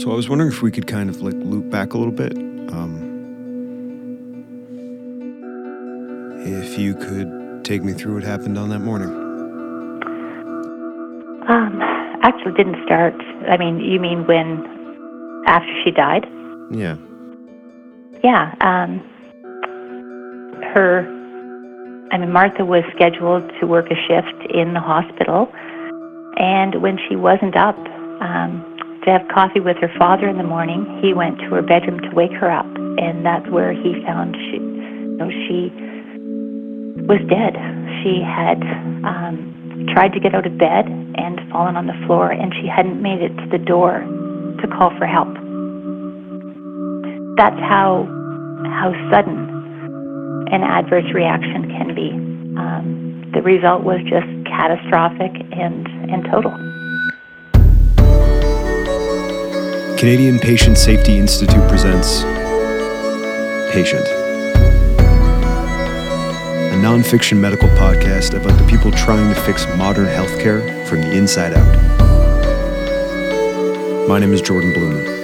So I was wondering if we could kind of like loop back a little bit. Um, if you could take me through what happened on that morning. Um, actually, didn't start. I mean, you mean when after she died? Yeah. Yeah. Um, her. I mean, Martha was scheduled to work a shift in the hospital, and when she wasn't up um, to have coffee with her father in the morning, he went to her bedroom to wake her up, and that's where he found she, you know, she was dead. She had um, tried to get out of bed and fallen on the floor, and she hadn't made it to the door to call for help. That's how how sudden an adverse reaction can be. Um, the result was just catastrophic and, and total. Canadian Patient Safety Institute presents Patient, a nonfiction medical podcast about the people trying to fix modern healthcare from the inside out. My name is Jordan Blumen.